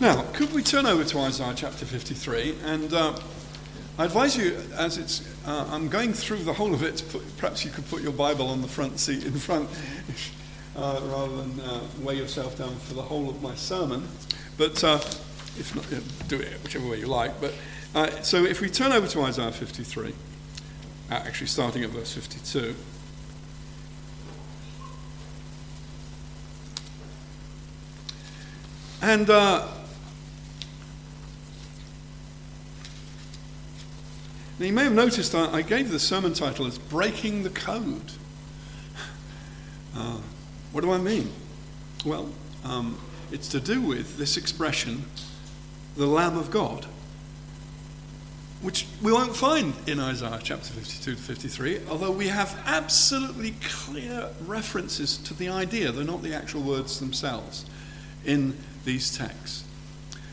Now, could we turn over to Isaiah chapter 53? And uh, I advise you, as it's, uh, I'm going through the whole of it, put, perhaps you could put your Bible on the front seat in front uh, rather than uh, weigh yourself down for the whole of my sermon. But uh, if not, do it whichever way you like. But uh, so if we turn over to Isaiah 53, actually starting at verse 52. And uh, now you may have noticed I, I, gave the sermon title as Breaking the Code. Uh, what do I mean? Well, um, it's to do with this expression, the Lamb of God, which we won't find in Isaiah chapter 52 to 53, although we have absolutely clear references to the idea, they're not the actual words themselves, in these texts.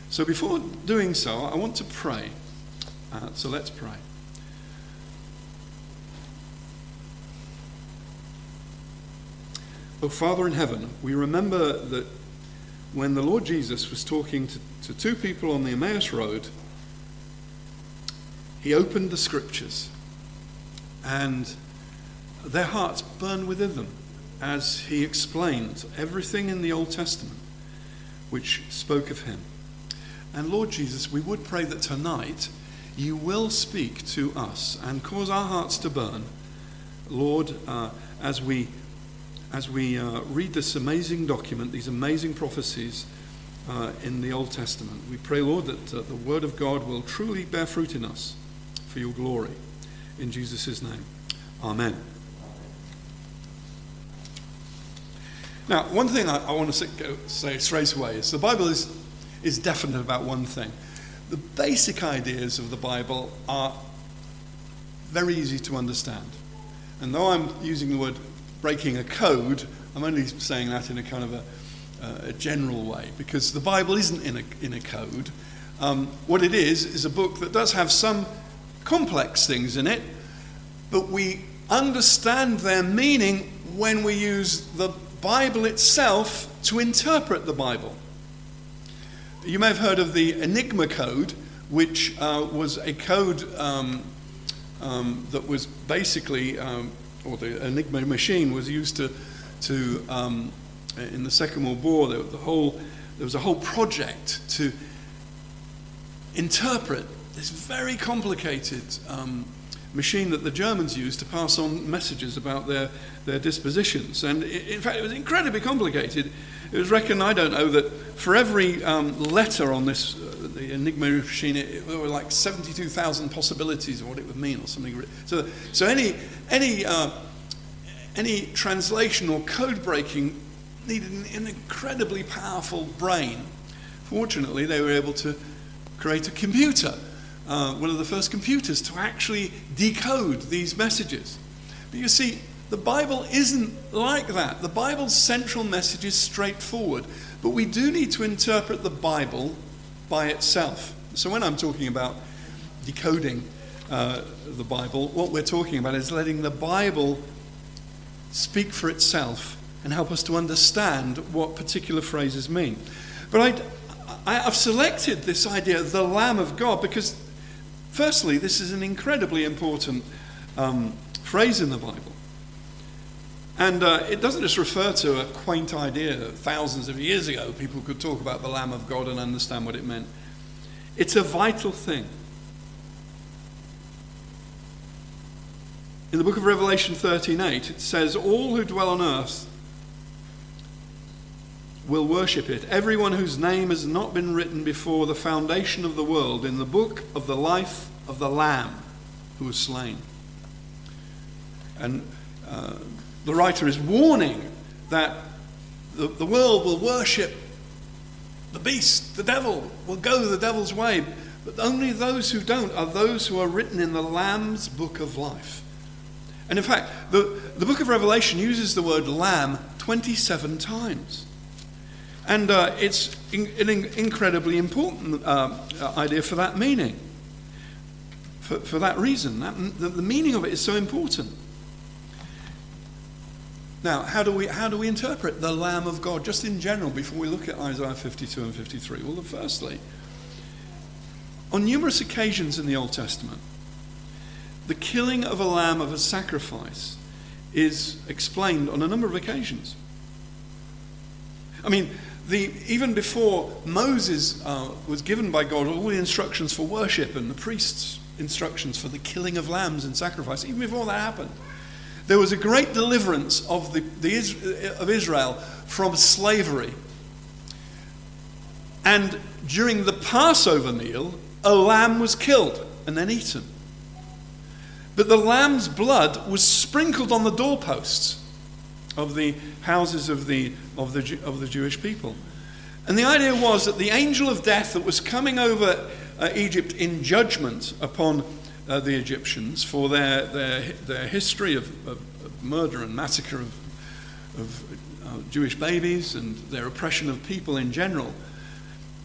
So before doing so, I want to pray. Uh, so let's pray. Oh, Father in heaven, we remember that when the Lord Jesus was talking to, to two people on the Emmaus Road, he opened the scriptures and their hearts burned within them as he explained everything in the Old Testament which spoke of him. And Lord Jesus, we would pray that tonight you will speak to us and cause our hearts to burn, Lord, uh, as we as we uh, read this amazing document, these amazing prophecies uh, in the Old Testament. We pray, Lord, that uh, the Word of God will truly bear fruit in us for your glory. In Jesus' name, Amen. Now, one thing I, I want to say, straight away is the Bible is, is definite about one thing. The basic ideas of the Bible are very easy to understand. And though I'm using the word breaking a code, I'm only saying that in a kind of a, uh, a general way because the Bible isn't in a, in a code. Um, what it is, is a book that does have some complex things in it, but we understand their meaning when we use the Bible itself to interpret the Bible. You may have heard of the Enigma Code, which uh, was a code um, um, that was basically, um, or the Enigma machine was used to, to um, in the Second World War, the, the whole, there was a whole project to interpret this very complicated um, machine that the Germans used to pass on messages about their, their dispositions. And in fact, it was incredibly complicated. It was reckoned, I don't know, that for every um, letter on this, uh, the Enigma machine, it, it, there were like 72,000 possibilities of what it would mean or something. So, so any, any, uh, any translation or code breaking needed an, an incredibly powerful brain. Fortunately, they were able to create a computer uh, one of the first computers to actually decode these messages. But you see, the Bible isn't like that. The Bible's central message is straightforward, but we do need to interpret the Bible by itself. So when I'm talking about decoding uh, the Bible, what we're talking about is letting the Bible speak for itself and help us to understand what particular phrases mean. But I, I've selected this idea, the Lamb of God, because Firstly, this is an incredibly important um, phrase in the Bible. And uh, it doesn't just refer to a quaint idea that thousands of years ago people could talk about the Lamb of God and understand what it meant. It's a vital thing. In the book of Revelation 13:8, it says, All who dwell on earth will worship it. Everyone whose name has not been written before the foundation of the world in the book of the life of the Lamb who was slain. And uh, the writer is warning that the, the world will worship the beast, the devil, will go the devil's way. But only those who don't are those who are written in the Lamb's book of life. And in fact, the, the book of Revelation uses the word lamb 27 times. And uh, it's in, an incredibly important uh, idea for that meaning. For, for that reason, that, the, the meaning of it is so important. Now, how do, we, how do we interpret the Lamb of God, just in general, before we look at Isaiah 52 and 53? Well, firstly, on numerous occasions in the Old Testament, the killing of a lamb of a sacrifice is explained on a number of occasions. I mean, the, even before Moses uh, was given by God all the instructions for worship and the priests' instructions for the killing of lambs and sacrifice, even before that happened, there was a great deliverance of, the, the, of Israel from slavery. And during the Passover meal, a lamb was killed and then eaten. But the lamb's blood was sprinkled on the doorposts of the houses of the, of the, of the Jewish people. And the idea was that the angel of death that was coming over uh, Egypt in judgment upon uh, the Egyptians for their, their, their history of, of, of murder and massacre of, of uh, Jewish babies and their oppression of people in general.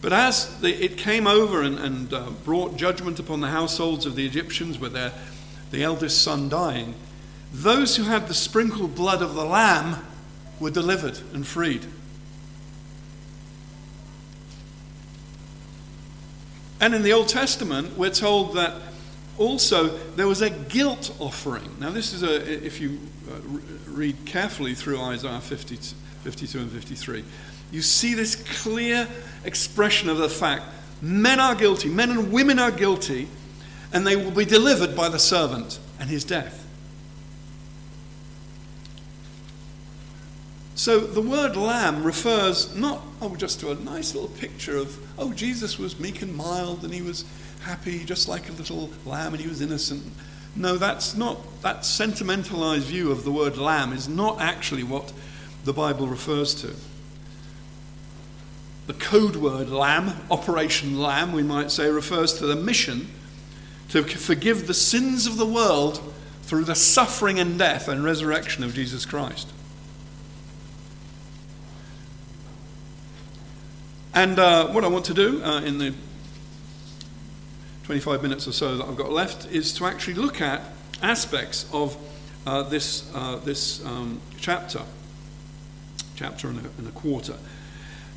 But as the, it came over and, and uh, brought judgment upon the households of the Egyptians with their, the eldest son dying, those who had the sprinkled blood of the lamb were delivered and freed. And in the Old Testament, we're told that also there was a guilt offering. Now, this is a, if you uh, read carefully through Isaiah 50, 52 and 53, you see this clear expression of the fact men are guilty, men and women are guilty, and they will be delivered by the servant and his death. So the word lamb refers not oh, just to a nice little picture of, oh, Jesus was meek and mild and he was happy, just like a little lamb, and he was innocent. No, that's not, that sentimentalized view of the word lamb is not actually what the Bible refers to. The code word lamb, Operation Lamb, we might say, refers to the mission to forgive the sins of the world through the suffering and death and resurrection of Jesus Christ. And uh, what I want to do uh, in the 25 minutes or so that I've got left is to actually look at aspects of uh, this, uh, this um, chapter, chapter and a, and a quarter.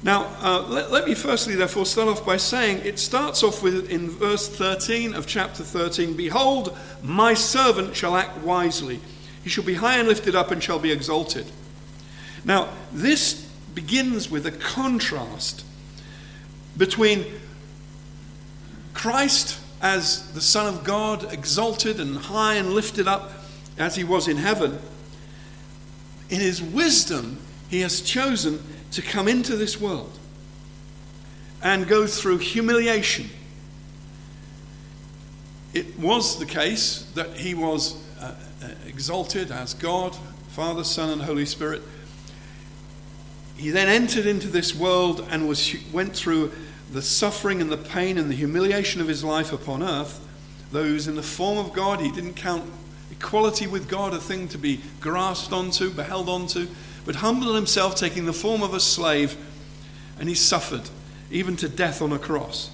Now, uh, let, let, me firstly, therefore, start off by saying it starts off with in verse 13 of chapter 13 Behold, my servant shall act wisely, he shall be high and lifted up and shall be exalted. Now, this begins with a contrast between Christ as the Son of God, exalted and high and lifted up as he was in heaven. In his wisdom, he has chosen to come into this world and go through humiliation. It was the case that he was uh, uh exalted as God, Father, Son, and Holy Spirit. He then entered into this world and was, went through the suffering and the pain and the humiliation of his life upon earth, those in the form of God, he didn't count equality with God a thing to be grasped onto, beheld onto, but humbled himself, taking the form of a slave, and he suffered, even to death on a cross.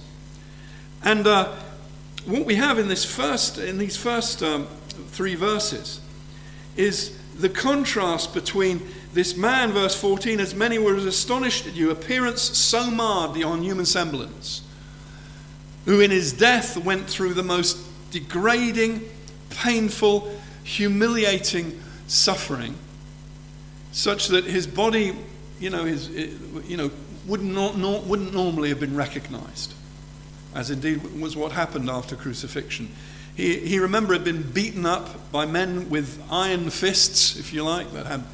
And uh, what we have in this first, in these first um, three verses, is the contrast between this man, verse 14, as many were as astonished at your appearance so marred beyond human semblance, who in his death went through the most degrading, painful, humiliating suffering, such that his body, you know, his, you know would not, not, wouldn't normally have been recognized, as indeed was what happened after crucifixion. He, he remember had been beaten up by men with iron fists, if you like, that had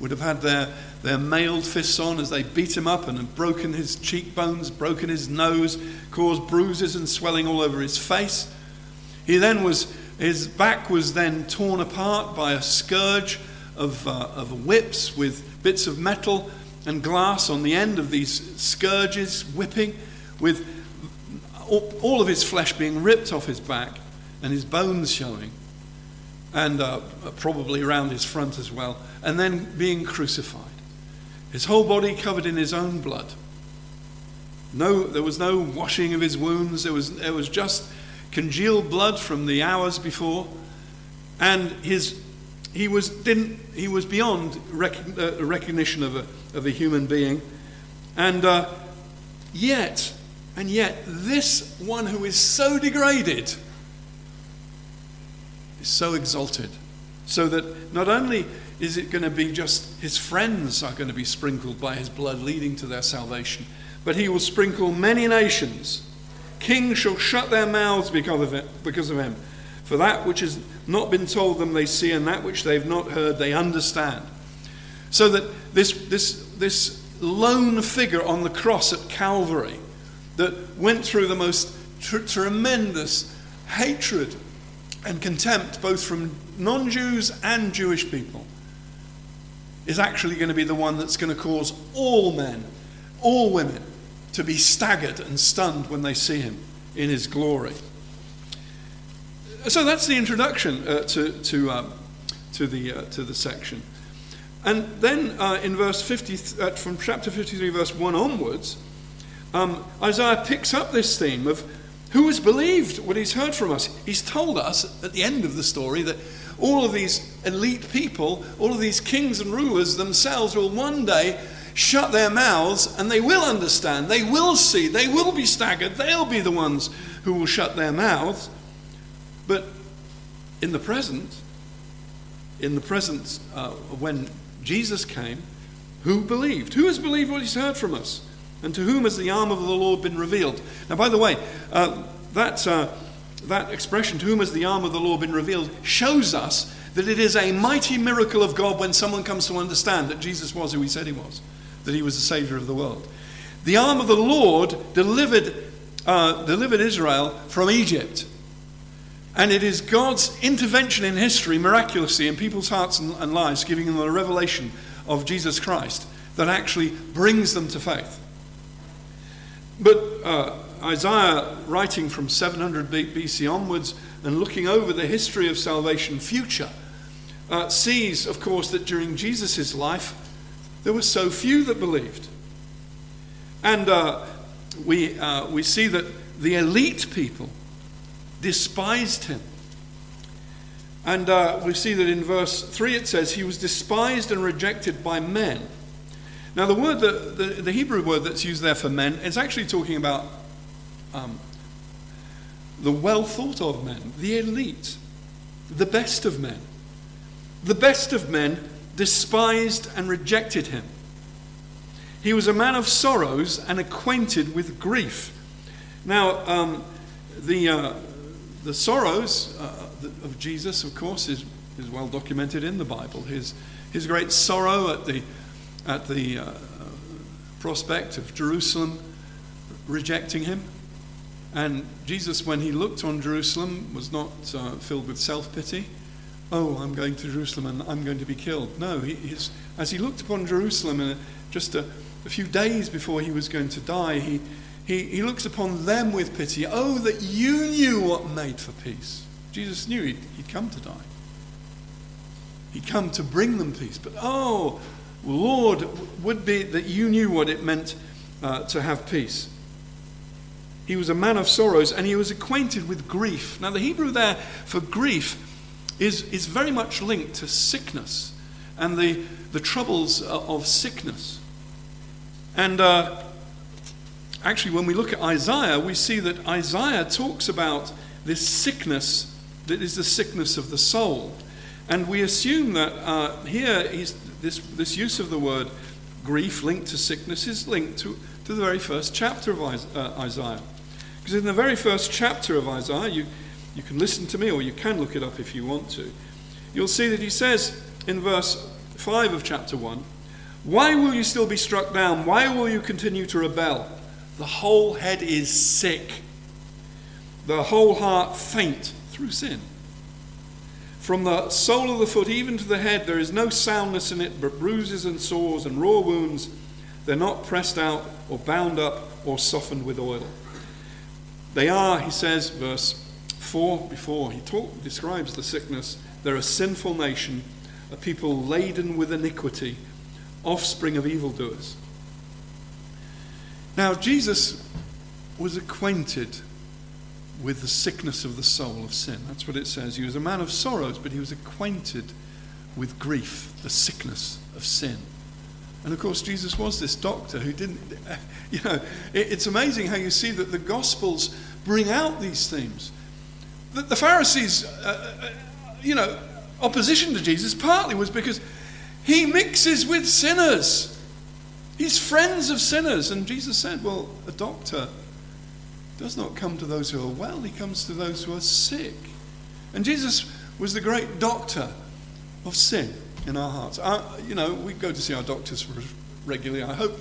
would have had their, their mailed fists on as they beat him up and had broken his cheekbones, broken his nose, caused bruises and swelling all over his face. He then was, his back was then torn apart by a scourge of, uh, of whips with bits of metal and glass on the end of these scourges, whipping, with all of his flesh being ripped off his back and his bones showing and uh, probably around his front as well, and then being crucified. His whole body covered in his own blood. No, there was no washing of his wounds. There was, there was just congealed blood from the hours before. And his, he was, didn't, he was beyond rec- uh, recognition of a, of a human being. And uh, yet, and yet, this one who is so degraded is so exalted. So that not only is it going to be just his friends are going to be sprinkled by his blood, leading to their salvation, but he will sprinkle many nations. Kings shall shut their mouths because of, it, because of him. For that which has not been told them they see, and that which they've not heard they understand. So that this, this, this lone figure on the cross at Calvary that went through the most tr- tremendous hatred and contempt, both from non Jews and Jewish people, is actually going to be the one that's going to cause all men, all women, to be staggered and stunned when they see him in his glory. So that's the introduction uh, to, to, um, to, the, uh, to the section. And then uh, in verse 50, uh, from chapter 53, verse 1 onwards, um, Isaiah picks up this theme of who has believed what he's heard from us. He's told us at the end of the story that all of these elite people, all of these kings and rulers themselves will one day shut their mouths and they will understand, they will see, they will be staggered, they'll be the ones who will shut their mouths. But in the present, in the present, uh, when Jesus came, who believed? Who has believed what he's heard from us? And to whom has the arm of the Lord been revealed? Now, by the way, uh, that, uh, that expression, to whom has the arm of the Lord been revealed, shows us that it is a mighty miracle of God when someone comes to understand that Jesus was who he said he was, that he was the Savior of the world. The arm of the Lord delivered, uh, delivered Israel from Egypt. And it is God's intervention in history, miraculously, in people's hearts and, and lives, giving them a revelation of Jesus Christ that actually brings them to faith. But uh, Isaiah, writing from 700 BC onwards and looking over the history of salvation future, uh, sees, of course, that during Jesus' life there were so few that believed. And uh, we, uh, we see that the elite people despised him. And uh, we see that in verse 3 it says, He was despised and rejected by men. Now, the word, that, the, the Hebrew word that's used there for men is actually talking about um, the well thought of men, the elite, the best of men. The best of men despised and rejected him. He was a man of sorrows and acquainted with grief. Now, um, the, uh, the sorrows uh, of Jesus, of course, is, is well documented in the Bible. His, his great sorrow at the, at the uh, prospect of Jerusalem rejecting him. And Jesus, when he looked on Jerusalem, was not uh, filled with self pity. Oh, I'm going to Jerusalem and I'm going to be killed. No, he, as he looked upon Jerusalem, and just a, a few days before he was going to die, he, he, he looks upon them with pity. Oh, that you knew what made for peace. Jesus knew he'd, he'd come to die. He'd come to bring them peace. But oh, Lord, would be that you knew what it meant uh, to have peace. He was a man of sorrows and he was acquainted with grief. Now, the Hebrew there for grief is, is very much linked to sickness and the, the troubles uh, of sickness. And uh, actually, when we look at Isaiah, we see that Isaiah talks about this sickness that is the sickness of the soul. And we assume that uh, here this, this use of the word grief linked to sickness is linked to, to the very first chapter of uh, Isaiah. Because in the very first chapter of Isaiah, you, you can listen to me or you can look it up if you want to, you'll see that he says in verse 5 of chapter 1 Why will you still be struck down? Why will you continue to rebel? The whole head is sick, the whole heart faint through sin. From the sole of the foot even to the head, there is no soundness in it, but bruises and sores and raw wounds. They're not pressed out or bound up or softened with oil. They are, he says, verse 4 before he talk, describes the sickness, they're a sinful nation, a people laden with iniquity, offspring of evildoers. Now, Jesus was acquainted with the sickness of the soul of sin. That's what it says. He was a man of sorrows, but he was acquainted with grief, the sickness of sin. And of course, Jesus was this doctor who didn't, you know, it's amazing how you see that the Gospels bring out these themes. The, the Pharisees, uh, uh, you know, opposition to Jesus partly was because he mixes with sinners. He's friends of sinners. And Jesus said, well, a doctor does not come to those who are well, he comes to those who are sick. And Jesus was the great doctor of sin in our hearts. You know, we go to see our doctors regularly. I hope,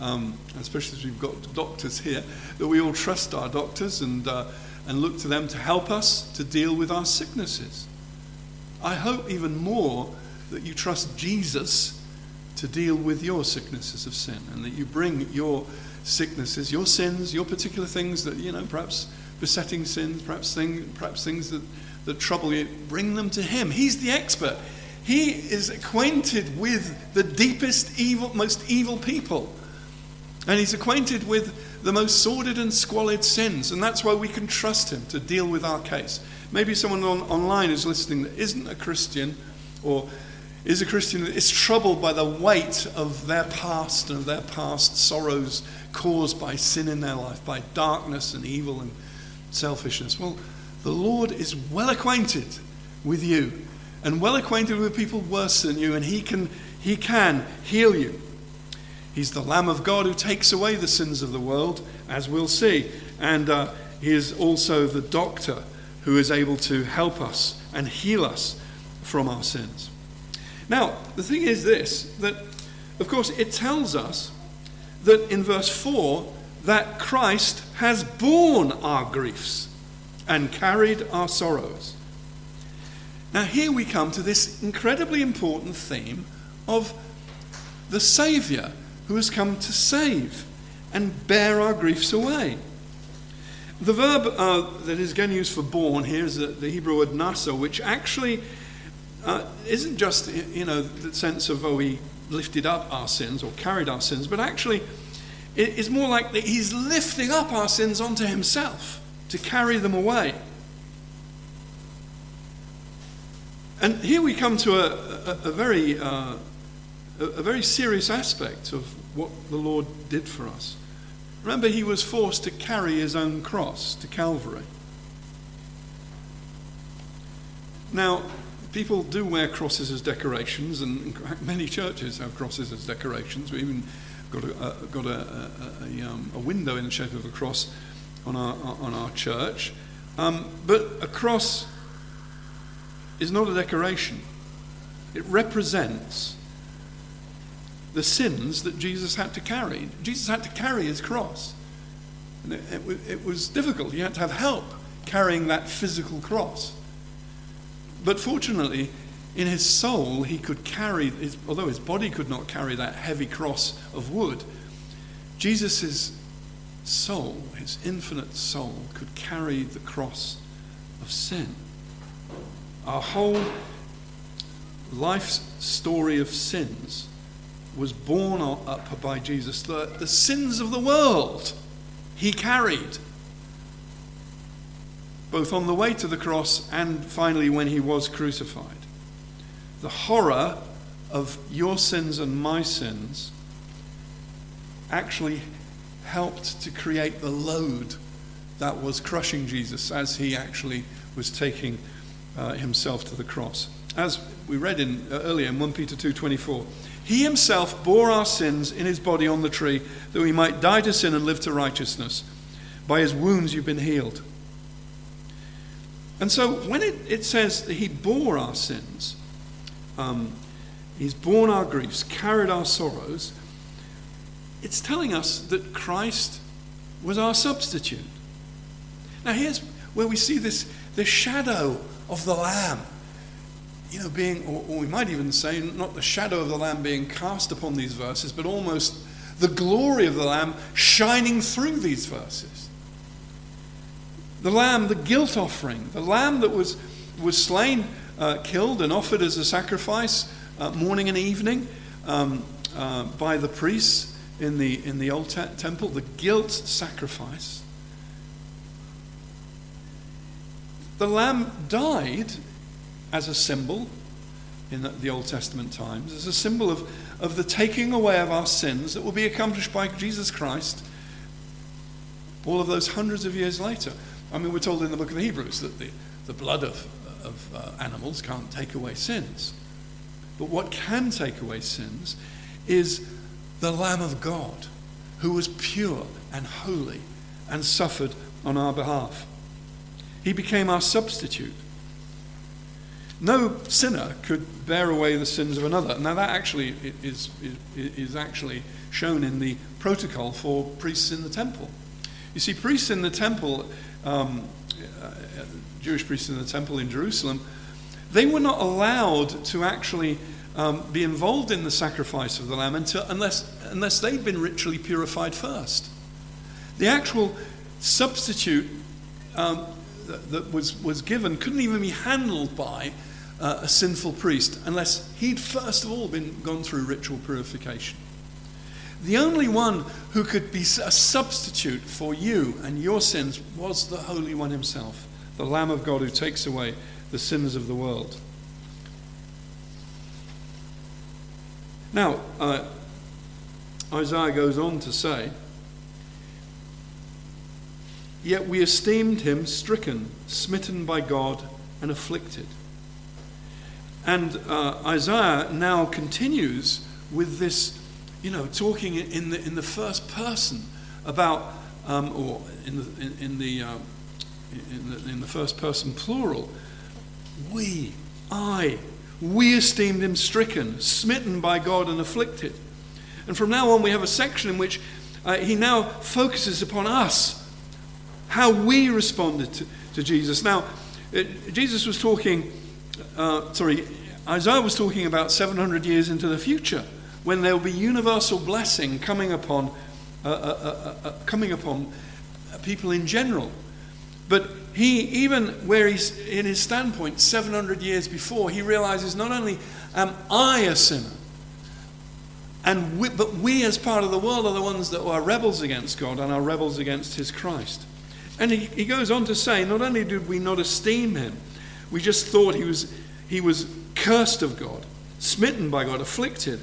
um, especially as we've got doctors here, that we all trust our doctors and, uh, and look to them to help us to deal with our sicknesses. I hope even more that you trust Jesus to deal with your sicknesses of sin and that you bring your sicknesses, your sins, your particular things that, you know, perhaps besetting sins, perhaps, thing, perhaps things that, that trouble you, bring them to Him. He's the expert. He is acquainted with the deepest evil, most evil people. And he's acquainted with the most sordid and squalid sins. And that's why we can trust him to deal with our case. Maybe someone on, online is listening that isn't a Christian or is a Christian that is troubled by the weight of their past and of their past sorrows caused by sin in their life, by darkness and evil and selfishness. Well, the Lord is well acquainted with you and well acquainted with people worse than you, and he can, he can heal you. He's the Lamb of God who takes away the sins of the world, as we'll see. And uh, he is also the doctor who is able to help us and heal us from our sins. Now, the thing is this that, of course, it tells us that in verse 4 that Christ has borne our griefs and carried our sorrows. Now, here we come to this incredibly important theme of the Saviour who has come to save and bear our griefs away. The verb uh, that is again used for born here is the, the Hebrew word nasa, which actually uh, isn't just, you know, the sense of, oh, he lifted up our sins or carried our sins, but actually it is more like that he's lifting up our sins onto himself to carry them away. And here we come to a, a, a very, uh, a very serious aspect of what the Lord did for us. Remember, he was forced to carry his own cross to Calvary. Now, people do wear crosses as decorations, and many churches have crosses as decorations. We even got a, uh, got a, a, um, a, window in the shape of a cross on our, on our church. Um, but a cross is not a decoration, it represents the sins that Jesus had to carry. Jesus had to carry his cross. And it, it, it was difficult. He had to have help carrying that physical cross. But fortunately, in his soul, he could carry, his, although his body could not carry that heavy cross of wood, Jesus' soul, his infinite soul, could carry the cross of sin. Our whole life's story of sins was borne up by Jesus. The, the sins of the world he carried, both on the way to the cross and finally when he was crucified. The horror of your sins and my sins actually helped to create the load that was crushing Jesus as he actually was taking uh, himself to the cross. As we read in, uh, earlier in 1 Peter 2:24, he himself bore our sins in his body on the tree that we might die to sin and live to righteousness. By his wounds you've been healed. And so when it, it says that he bore our sins, um, he's borne our griefs, carried our sorrows, it's telling us that Christ was our substitute. Now here's where we see this, this shadow of the Lamb. You know, being, or, or we might even say, not the shadow of the Lamb being cast upon these verses, but almost the glory of the Lamb shining through these verses. The Lamb, the guilt offering, the Lamb that was, was slain, uh, killed, and offered as a sacrifice uh, morning and evening um, uh, by the priests in the, in the Old te- Temple, the guilt sacrifice. The lamb died as a symbol in the, the Old Testament times, as a symbol of, of the taking away of our sins that will be accomplished by Jesus Christ all of those hundreds of years later. I mean, we're told in the book of Hebrews that the, the blood of, of uh, animals can't take away sins. But what can take away sins is the Lamb of God, who was pure and holy and suffered on our behalf. He became our substitute. No sinner could bear away the sins of another. Now, that actually is, is, is actually shown in the protocol for priests in the temple. You see, priests in the temple, um, uh, Jewish priests in the temple in Jerusalem, they were not allowed to actually um, be involved in the sacrifice of the lamb until, unless, unless they'd been ritually purified first. The actual substitute um, that, that, was, was given couldn't even be handled by uh, a sinful priest unless he'd first of all been gone through ritual purification. The only one who could be a substitute for you and your sins was the Holy One himself, the Lamb of God who takes away the sins of the world. Now, uh, Isaiah goes on to say, Yet we esteemed him stricken, smitten by God, and afflicted. And uh, Isaiah now continues with this, you know, talking in the, in the first person about, um, or in the, in, in the, uh, in, the, in the first person plural, we, I, we esteemed him stricken, smitten by God, and afflicted. And from now on, we have a section in which uh, he now focuses upon us, how we responded to, to Jesus. Now, it, Jesus was talking, uh, sorry, Isaiah was talking about 700 years into the future when there will be universal blessing coming upon, uh, uh, uh, uh coming upon people in general. But he, even where he's in his standpoint 700 years before, he realizes not only am I a sinner, and we, but we as part of the world are the ones that are rebels against God and are rebels against his Christ. And he, he goes on to say, not only did we not esteem him, we just thought he was, he was cursed of God, smitten by God, afflicted.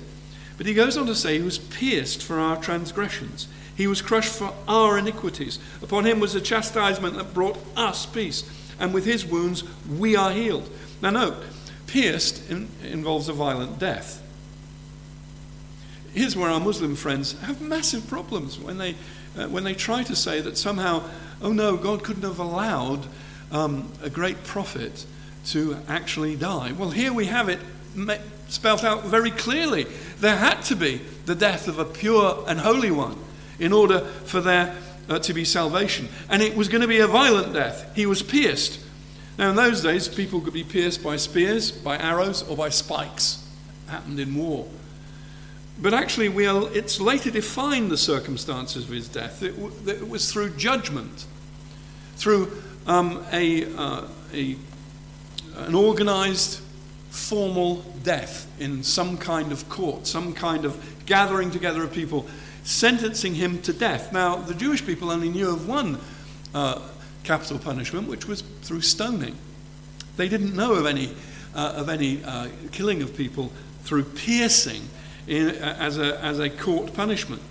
But he goes on to say he was pierced for our transgressions. He was crushed for our iniquities. Upon him was the chastisement that brought us peace. And with his wounds we are healed. Now, note, pierced in, involves a violent death. Here's where our Muslim friends have massive problems when they, uh, when they try to say that somehow, oh no, God couldn't have allowed um, a great prophet to actually die. Well, here we have it spelt out very clearly. There had to be the death of a pure and holy one in order for there uh, to be salvation. And it was going to be a violent death. He was pierced. Now, in those days, people could be pierced by spears, by arrows, or by spikes. It happened in war. But actually, we are, it's later defined the circumstances of his death. It, it was through judgment, through um, a, uh, a, an organized, formal death in some kind of court, some kind of gathering together of people sentencing him to death. Now, the Jewish people only knew of one uh, capital punishment, which was through stoning. They didn't know of any, uh, of any uh, killing of people through piercing in, uh, as, a, as a court punishment.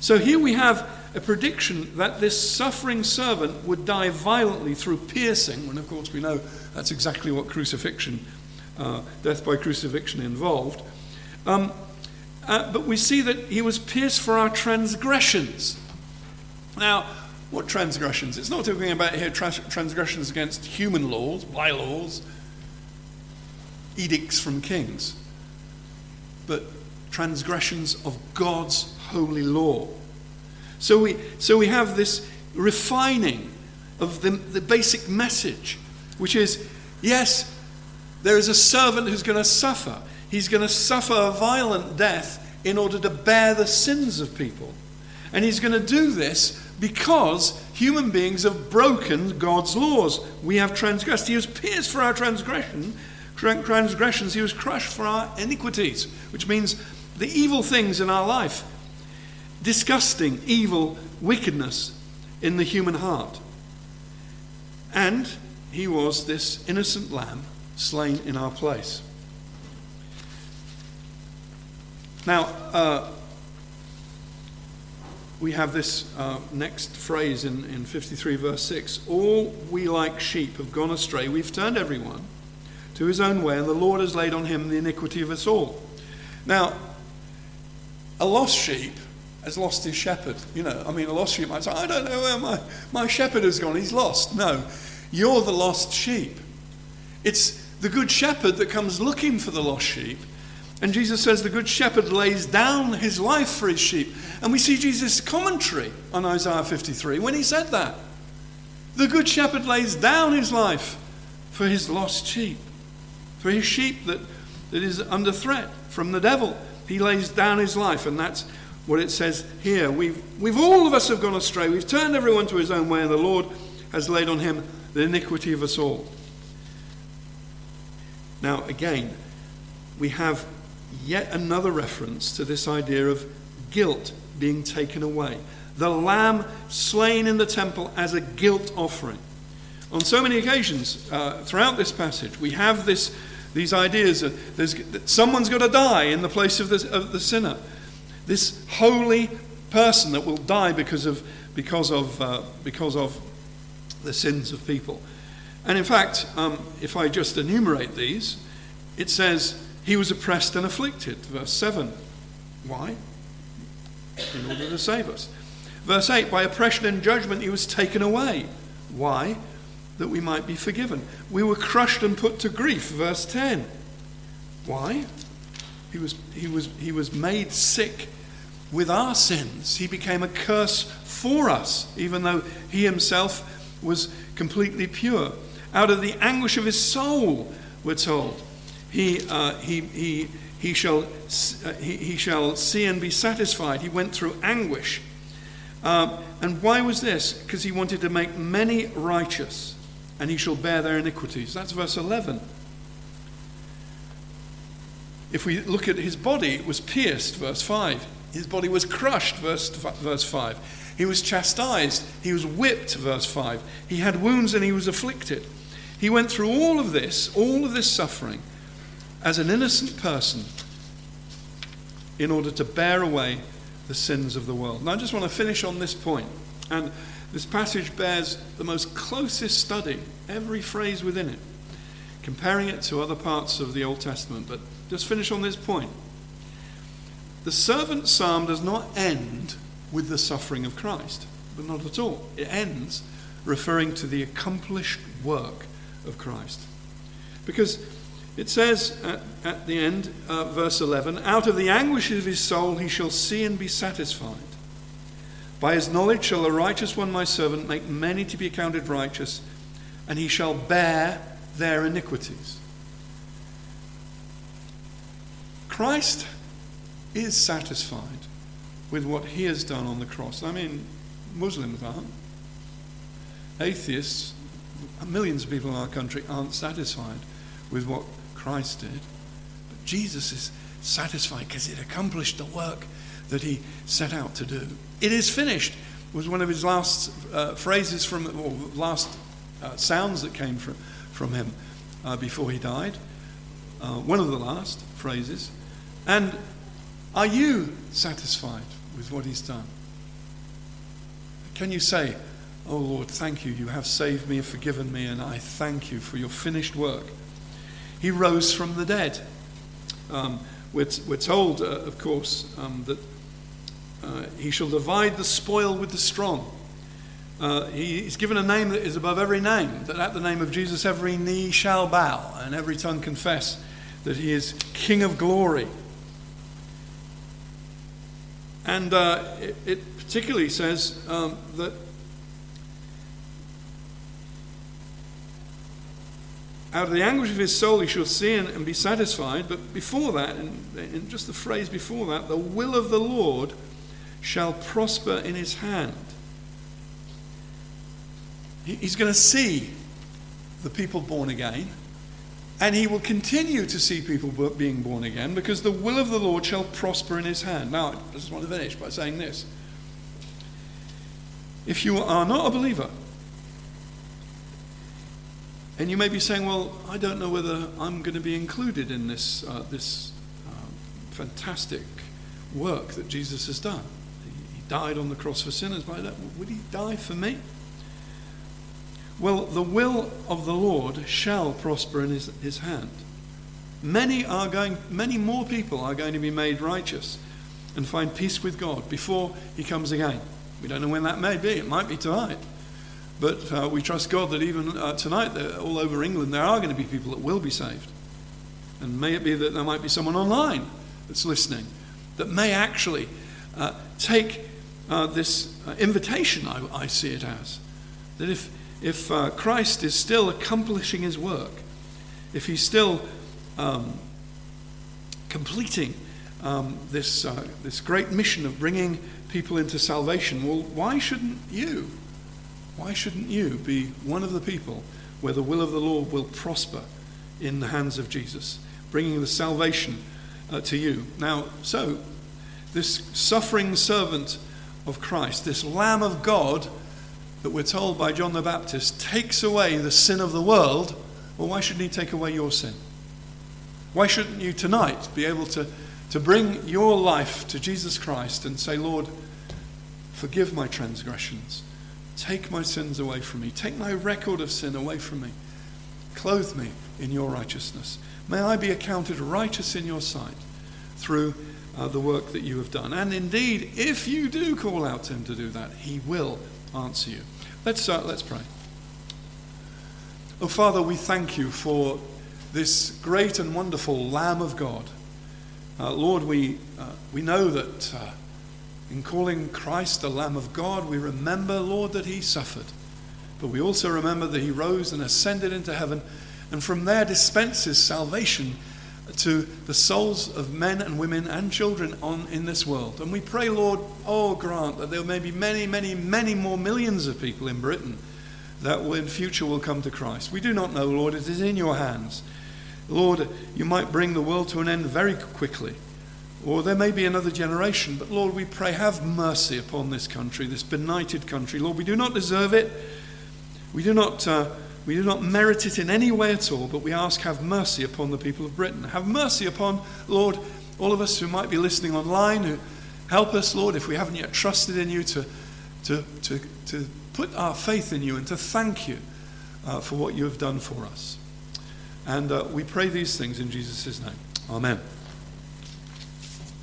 So here we have a prediction that this suffering servant would die violently through piercing, and of course we know that's exactly what crucifixion, uh, death by crucifixion involved. Um, uh, but we see that he was pierced for our transgressions. Now, what transgressions? It's not talking about here transgressions against human laws, bylaws, edicts from kings, but transgressions of God's holy law. So we, so we have this refining of the, the basic message, which is yes, there is a servant who's going to suffer. He's going to suffer a violent death in order to bear the sins of people. And he's going to do this because human beings have broken God's laws. We have transgressed. He was pierced for our transgression, transgressions. He was crushed for our iniquities, which means the evil things in our life. Disgusting, evil, wickedness in the human heart. And he was this innocent lamb slain in our place. Now, uh, we have this uh, next phrase in, in 53, verse 6 All we like sheep have gone astray. We've turned everyone to his own way, and the Lord has laid on him the iniquity of us all. Now, a lost sheep has lost his shepherd. You know, I mean, a lost sheep might say, I don't know where my, my shepherd has gone. He's lost. No, you're the lost sheep. It's the good shepherd that comes looking for the lost sheep. And Jesus says the good shepherd lays down his life for his sheep. And we see Jesus' commentary on Isaiah 53 when he said that. The good shepherd lays down his life for his lost sheep, for his sheep that, that is under threat from the devil. He lays down his life, and that's what it says here. We've, we've all of us have gone astray. We've turned everyone to his own way, and the Lord has laid on him the iniquity of us all. Now, again, we have yet another reference to this idea of guilt being taken away. The lamb slain in the temple as a guilt offering. On so many occasions uh, throughout this passage, we have this, these ideas that, someone's got to die in the place of the, of the sinner. This holy person that will die because of, because of, uh, because of the sins of people. And in fact, um, if I just enumerate these, it says, He was oppressed and afflicted. Verse 7. Why? In order to save us. Verse 8, By oppression and judgment he was taken away. Why? That we might be forgiven. We were crushed and put to grief. Verse 10. Why? He was, he was, he was made sick with our sins. He became a curse for us, even though he himself was completely pure. Out of the anguish of his soul, we're told, he, uh, he, he, he, shall, uh, he, he shall see and be satisfied. He went through anguish. Uh, and why was this? Because he wanted to make many righteous, and he shall bear their iniquities. That's verse 11. If we look at his body, it was pierced, verse 5. His body was crushed, verse, verse 5. He was chastised, he was whipped, verse 5. He had wounds and he was afflicted. He went through all of this, all of this suffering, as an innocent person in order to bear away the sins of the world. And I just want to finish on this point. And this passage bears the most closest study, every phrase within it, comparing it to other parts of the Old Testament. But just finish on this point. The servant psalm does not end with the suffering of Christ, but not at all. It ends referring to the accomplished work of Christ. Because it says at, at the end, uh, verse 11, Out of the anguish of his soul he shall see and be satisfied. By his knowledge shall the righteous one, my servant, make many to be accounted righteous, and he shall bear their iniquities. Christ is satisfied with what he has done on the cross. I mean, Muslims aren't. Atheists, millions of people in our country aren't satisfied with what Christ did. But Jesus is satisfied because it accomplished the work that he set out to do. It is finished was one of his last uh, phrases from, or last uh, sounds that came from, from him uh, before he died. Uh, one of the last phrases. And are you satisfied with what he's done? Can you say, Oh Lord, thank you, you have saved me and forgiven me, and I thank you for your finished work? He rose from the dead. Um, we're, we're, told, uh, of course, um, that uh, he shall divide the spoil with the strong. Uh, given a name that is above every name, that at the name of Jesus every knee shall bow and every tongue confess that he is King of glory. And uh, it, it, particularly says um, that Out of the anguish of his soul he shall see and, and be satisfied. But before that, in just the phrase before that, the will of the Lord shall prosper in his hand. He, he's going to see the people born again. And he will continue to see people being born again because the will of the Lord shall prosper in his hand. Now, I just want to finish by saying this. If you are not a believer, and you may be saying, well, I don't know whether I'm going to be included in this, uh, this uh, fantastic work that Jesus has done. He died on the cross for sinners. That, would he die for me? Well, the will of the Lord shall prosper in his, his hand. Many are going, many more people are going to be made righteous and find peace with God before he comes again. We don't know when that may be. It might be tonight. But uh, we trust God that even uh, tonight, all over England, there are going to be people that will be saved. And may it be that there might be someone online that's listening that may actually uh, take uh, this uh, invitation, I, I, see it as. That if, if uh, Christ is still accomplishing his work, if he's still um, completing um, this, this great mission of bringing people into salvation, well, why shouldn't you? Why shouldn't you be one of the people where the will of the Lord will prosper in the hands of Jesus, bringing the salvation uh, to you? Now, so, this suffering servant of Christ, this Lamb of God that we're told by John the Baptist takes away the sin of the world, well, why shouldn't he take away your sin? Why shouldn't you tonight be able to, to bring your life to Jesus Christ and say, Lord, forgive my transgressions, take my sins away from me, take my record of sin away from me, clothe me in your righteousness. May I be accounted righteous in your sight through uh, the work that you have done. And indeed, if you do call out to him to do that, he will answer you. Let's, uh, let's pray. Oh, Father, we thank you for this great and wonderful Lamb of God. Uh, Lord, we, uh, we know that uh, in calling Christ the Lamb of God, we remember, Lord, that he suffered. But we also remember that he rose and ascended into heaven, and from there dispenses salvation to the souls of men and women and children on in this world. And we pray, Lord, oh, grant that there may be many, many, many more millions of people in Britain that in future will come to Christ. We do not know, Lord, it is in your hands. Lord, you might bring the world to an end very quickly. Or there may be another generation. But Lord, we pray, have mercy upon this country, this benighted country. Lord, we do not deserve it. We do not, uh, we do not merit it in any way at all, but we ask, have mercy upon the people of Britain. Have mercy upon, Lord, all of us who might be listening online, who help us, Lord, if we haven't yet trusted in you, to, to, to, to put our faith in you and to thank you uh, for what you have done for us. And uh, we pray these things in Jesus' name. Amen.